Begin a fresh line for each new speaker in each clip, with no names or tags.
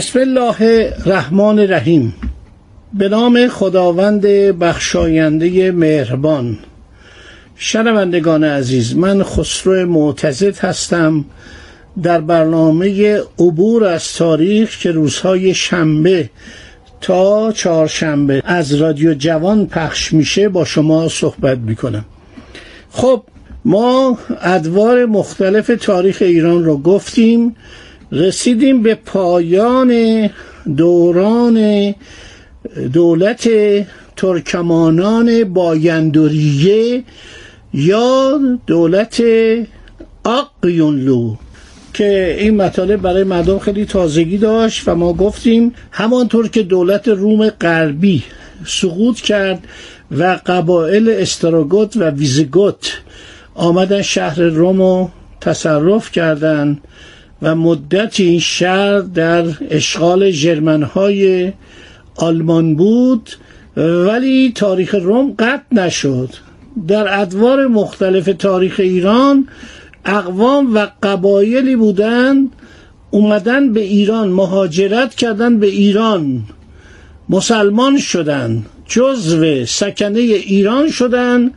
بسم الله الرحمن الرحیم. به نام خداوند بخشاینده مهربان. شنوندگان عزیز من خسرو معتزد هستم. در برنامه عبور از تاریخ که روزهای شنبه تا چهارشنبه از رادیو جوان پخش میشه با شما صحبت می‌کنم. خب ما ادوار مختلف تاریخ ایران رو گفتیم. رسیدیم به پایان دوران دولت ترکمانان بایندوریه یا دولت آقیونلو که این مطالب برای مردم خیلی تازگی داشت و ما گفتیم همانطور که دولت روم غربی سقوط کرد و قبایل استراگوت و ویزگوت آمدن شهر رومو تصرف کردند و مدتی این شهر در اشغال جرمنهای آلمان بود ولی تاریخ روم قطع نشد. در ادوار مختلف تاریخ ایران اقوام و قبایلی بودند اومدن به ایران مهاجرت کردن به ایران مسلمان شدن جزو سکنه ایران شدن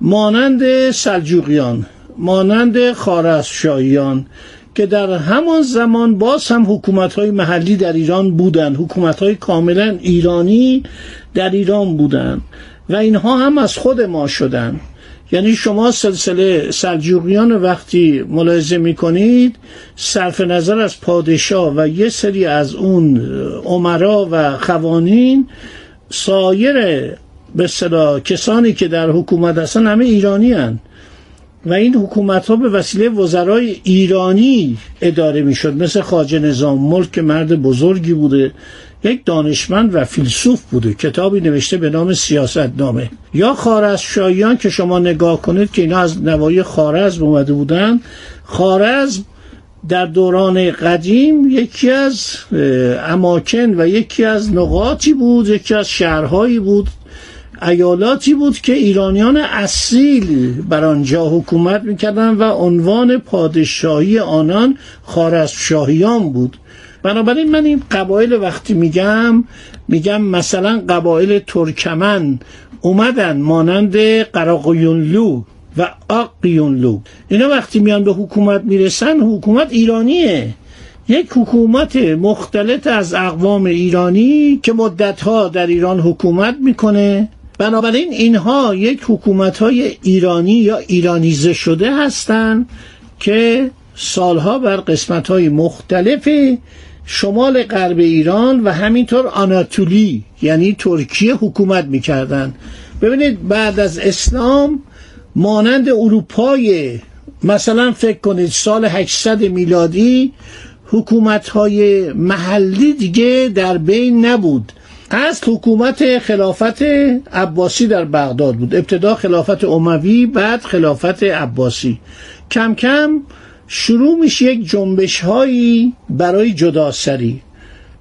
مانند سلجوقیان مانند خارزشاهیان که در همان زمان باز هم حکومت های محلی در ایران بودند حکومت های کاملا ایرانی در ایران بودند و اینها هم از خود ما شدند یعنی شما سلسله سلجوقیان وقتی ملاحظه می کنید صرف نظر از پادشاه و یه سری از اون عمرا و خوانین سایر به کسانی که در حکومت هستن همه ایرانی هن. و این حکومت ها به وسیله وزرای ایرانی اداره می شد مثل خاجه نظام ملک مرد بزرگی بوده یک دانشمند و فیلسوف بوده کتابی نوشته به نام سیاست نامه یا خارز شایان که شما نگاه کنید که اینا از نوای خارز اومده بودن خارز در دوران قدیم یکی از اماکن و یکی از نقاطی بود یکی از شهرهایی بود ایالاتی بود که ایرانیان اصیل بر آنجا حکومت می‌کردن و عنوان پادشاهی آنان خارزشاهیان بود. بنابراین من این قبایل وقتی میگم میگم مثلا قبایل ترکمن اومدن مانند قراقیونلو و آقیونلو. اینا وقتی میان به حکومت می‌رسن حکومت ایرانیه. یک حکومت مختلط از اقوام ایرانی که مدتها در ایران حکومت می‌کنه. بنابراین اینها یک حکومت های ایرانی یا ایرانیزه شده هستند که سالها بر قسمت های مختلف شمال غرب ایران و همینطور آناتولی یعنی ترکیه حکومت می‌کردند ببینید بعد از اسلام مانند اروپای مثلا فکر کنید سال 800 میلادی حکومت های محلی دیگه در بین نبود. از حکومت خلافت عباسی در بغداد بود. ابتدا خلافت اموی بعد خلافت عباسی. کم کم شروع میشه یک جنبش هایی برای جداسری.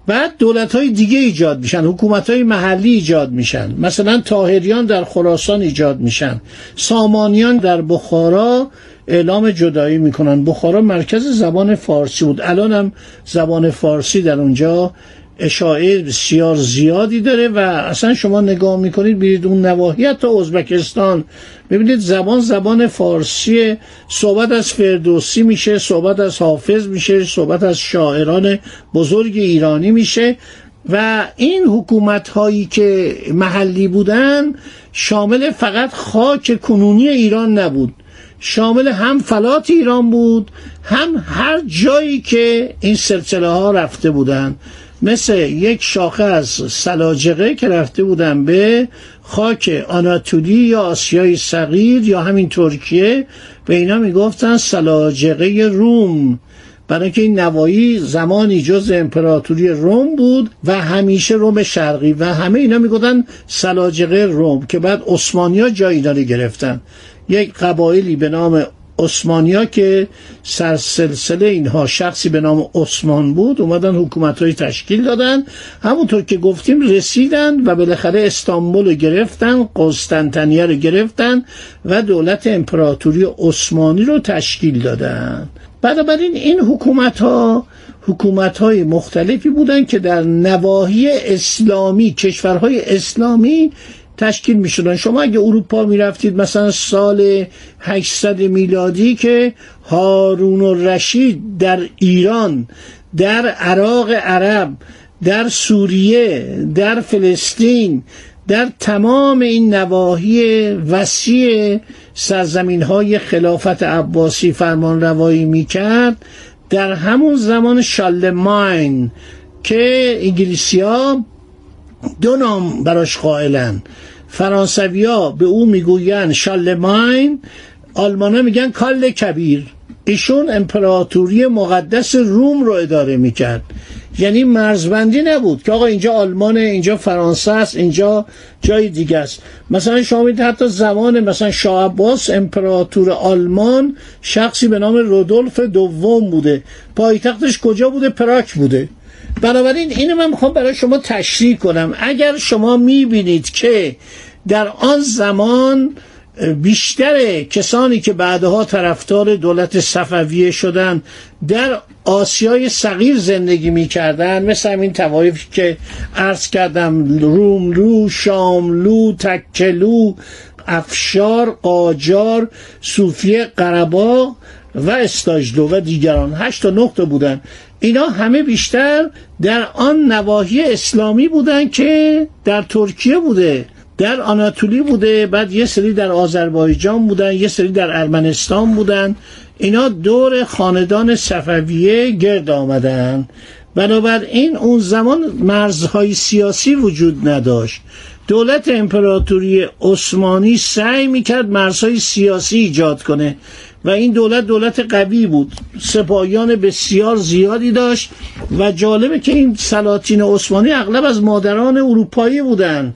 بعد دولت های دیگه ایجاد میشن حکومت های محلی ایجاد میشن. مثلا تاهریان در خراسان ایجاد میشن. سامانیان در بخارا اعلام جدایی می‌کنن. بخارا مرکز زبان فارسی بود. الان هم زبان فارسی در اونجا اشاعه بسیار زیادی داره و اصلا شما نگاه می‌کنید برید اون نواحی تا ازبکستان. ببینید زبان زبان فارسی صحبت از فردوسی میشه صحبت از حافظ میشه صحبت از شاعران بزرگ ایرانی میشه و این حکومت هایی که محلی بودن شامل فقط خاک کنونی ایران نبود. شامل هم فلات ایران بود هم هر جایی که این سلسله ها رفته بودند مثل یک شاخه از سلاجقه که رفته بودن به خاک آناتولی یا آسیای صغیر یا همین ترکیه به اینا می‌گفتن سلاجقه روم. برای اینکه این نوایی زمانی جز امپراتوری روم بود و همیشه روم شرقی و همه اینا می‌گفتن سلاجقه روم که بعد عثمانیا جای اینا رو گرفتن. یک قبایلی به نام عثمانیا که سرسلسله اینها شخصی به نام عثمان بود اومدن حکومت های تشکیل دادن. همونطور که گفتیم رسیدن و بالاخره استانبول رو گرفتن قسطنطنیه رو گرفتن و دولت امپراتوری عثمانی رو تشکیل دادن. بنابراین این حکومت ها حکومت های مختلفی بودن که در نواحی اسلامی کشورهای اسلامی تشکیل می شدن شما اگه اروپا می رفتید مثلا سال 800 میلادی که هارون و رشید در ایران در عراق عرب در سوریه در فلسطین در تمام این نواحی وسیع سرزمین های خلافت عباسی فرمان روایی می کرد در همون زمان شالماین که انگلیسی ها دو نام براش قائلن. فرانسویا به او می‌گوین شالماین آلمانا میگن کال کبیر. ایشون امپراتوری مقدس روم رو اداره می‌کرد. یعنی مرزبندی نبود که آقا اینجا آلمان اینجا فرانسه است اینجا جای دیگه است. مثلا شما حتی زمان مثلا شاه عباس امپراتور آلمان شخصی به نام رودولف دوم بوده. پایتختش کجا بوده؟ پراک بوده. بنابراین اینو من می‌خوام برای شما تشریح کنم. اگر شما می‌بینید که در آن زمان بیشتر کسانی که بعدها طرفدار دولت صفویه شدن در آسیای صغیر زندگی می‌کردن مثل همین توایفی که عرض کردم روملو شاملو تکلو افشار قاجار صوفیه قربا و استاجلو و دیگران هشت تا نقطه بودن. اینا همه بیشتر در آن نواحی اسلامی بودن که در ترکیه بوده در آناتولی بوده بعد یه سری در آذربایجان بودن یه سری در ارمنستان بودن. اینا دور خاندان صفویه گرد آمدن. بنابراین اون زمان مرزهای سیاسی وجود نداشت. دولت امپراتوری عثمانی سعی می‌کرد مرزهای سیاسی ایجاد کنه. و این دولت دولت قوی بود. سپاهیان بسیار زیادی داشت و جالبه که این سلاطین عثمانی اغلب از مادران اروپایی بودن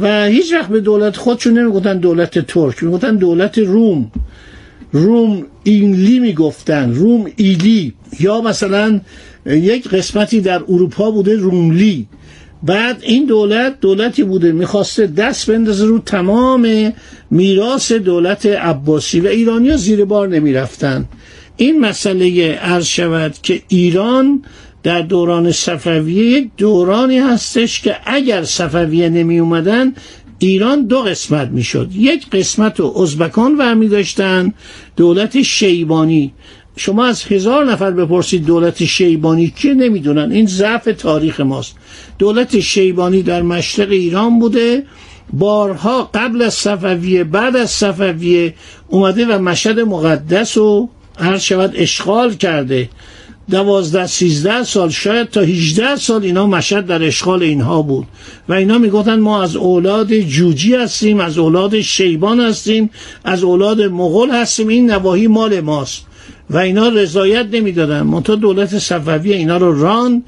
و هیچ وقت به دولت خودشون نمی‌گفتن دولت ترک می‌گفتن دولت روم. روم اینلی می‌گفتن روم ایلی. یا مثلا یک قسمتی در اروپا بوده روملی. بعد این دولت دولتی بوده می‌خواسته دست بندازه رو تمام میراث دولت عباسی و ایرانیا زیر بار نمی‌رفتن. این مسئله عرض شود که ایران در دوران صفویه یک دورانی هستش که اگر صفویه نمی اومدن ایران دو قسمت می‌شد. یک قسمت رو ازبکان برمی داشتن دولت شیبانی. شما از هزار نفر بپرسید دولت شیبانی که نمی‌دونن. این ضعف تاریخ ماست. دولت شیبانی در مشرق ایران بوده. بارها قبل از صفویه بعد از صفویه اومده و مشهد مقدس رو هر شود اشغال کرده. دوازده سیزده سال شاید تا هیچده سال اینا مشهد در اشغال اینها بود. و اینا می‌گفتن ما از اولاد جوجی هستیم از اولاد شیبان هستیم از اولاد مغول هستیم. این نواحی مال ماست. و اینا رضایت نمی‌دادن. منتها دولت صفوی اینا رو ران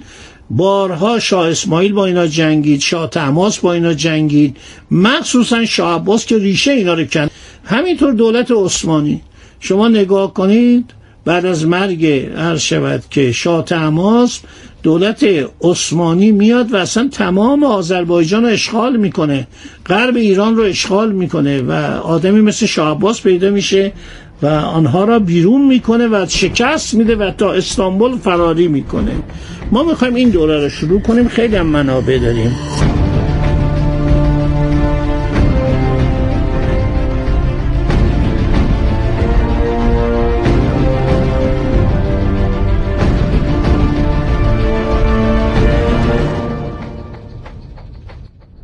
بارها شاه اسماعیل با اینا جنگید شاه تماس با اینا جنگید مخصوصا شاه عباس که ریشه اینا رو کند. همینطور دولت عثمانی. شما نگاه کنید بعد از مرگ عرض شود که شاه تماس دولت عثمانی میاد و اصلا تمام آذربایجان رو اشغال می‌کنه. غرب ایران رو اشغال می‌کنه و آدمی مثل شاه عباس پیدا میشه. و آنها را بیرون می‌کنه و شکست میده و تا استانبول فراری می‌کنه. ما می‌خوایم این دوره رو شروع کنیم. خیلی هم منابع داریم.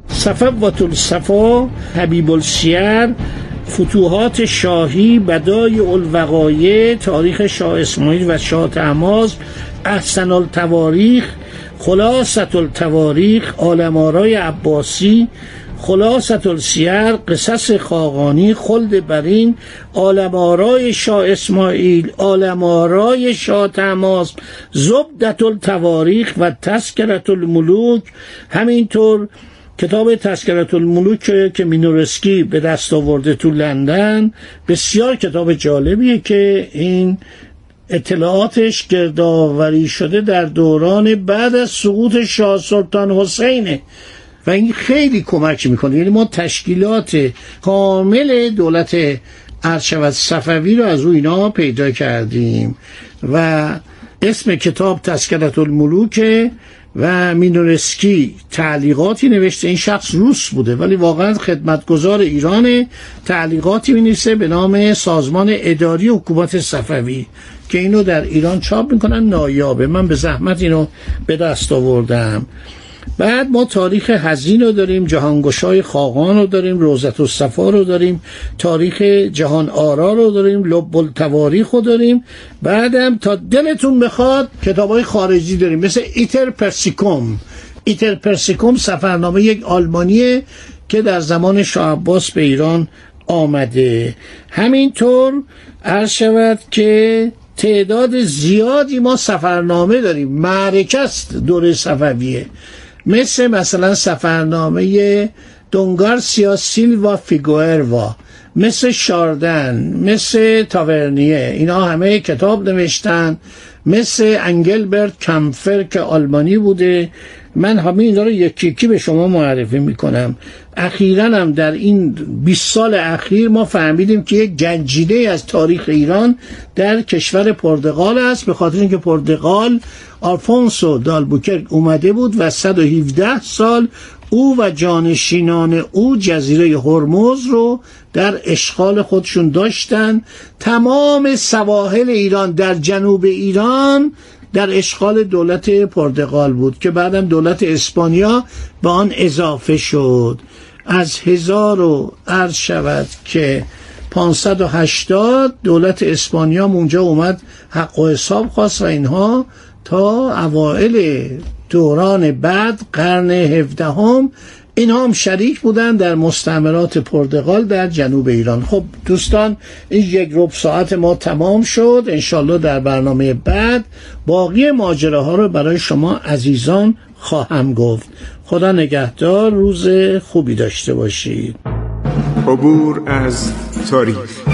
صفوت الصفا حبیب السیر فتوحات شاهی بدای الوقایع تاریخ شاه اسماعیل و شاه تماز احسن التواریخ خلاصة التواریخ عالم‌آرای عباسی خلاصة السیر قصص خاقانی خلد برین عالم‌آرای شاه اسماعیل عالم‌آرای شاه طهماسب زبدة التواریخ و تذکرة الملوک. همینطور کتاب تذکرة الملوک که مینورسکی به دست آورده تو لندن بسیار کتاب جالبیه که این اطلاعاتش گردآوری شده در دوران بعد از سقوط شاه سلطان حسینه و این خیلی کمک می‌کنه. یعنی ما تشکیلات کامل دولت ارشد صفوی رو از او اینا پیدا کردیم. و اسم کتاب تسکرت الملوک و مینورسکی تعلیقاتی نوشته. این شخص روس بوده ولی واقعا خدمتگزار ایران تعلیقاتی می به نام سازمان اداری حکومت صفوی که اینو در ایران چاپ می‌کنن. نایابه. من به زحمت اینو به دست آوردم. بعد ما تاریخ هزین رو داریم جهانگشای خاقان رو داریم روزت و صفا رو داریم تاریخ جهان آرا رو داریم لب التواریخ رو داریم. بعدم تا دلتون بخواد کتاب های خارجی داریم مثل ایتر پرسیکوم. ایتر پرسیکوم سفرنامه یک آلمانیه که در زمان شاه عباس به ایران آمده. همینطور عرض شود که تعداد زیادی ما سفرنامه داریم. معرکه است دوره صفویه. مثل مثلا سفرنامه دونگارسیا سیلوا فیگوئروا مثل شاردن مثل تاورنیه اینا همه کتاب نوشتن مثل انگلبرت کمفر که آلمانی بوده من همه اینا رو یکی یکی به شما معرفی می‌کنم. اخیرا هم در این 20 سال اخیر ما فهمیدیم که یک گنجیده از تاریخ ایران در کشور پرتغال است به خاطر اینکه پرتغال آلفونسو دالبوکرک اومده بود و 117 سال او و جانشینان او جزیره هرمز رو در اشغال خودشون داشتن. تمام سواحل ایران در جنوب ایران در اشغال دولت پرتغال بود که بعدم دولت اسپانیا به آن اضافه شد. از هزار و عرض شود که 580 دولت اسپانیا اونجا اومد حق و حساب خواست و اینها تا اوائل دوران بعد قرن هفدهم اینها هم شریک بودن در مستعمرات پرتغال در جنوب ایران. خب دوستان این یک رب ساعت ما تمام شد. انشالله در برنامه بعد باقی ماجراها رو برای شما عزیزان خواهم گفت. خدا نگهدار روز خوبی داشته باشید.
عبور از تاریخ.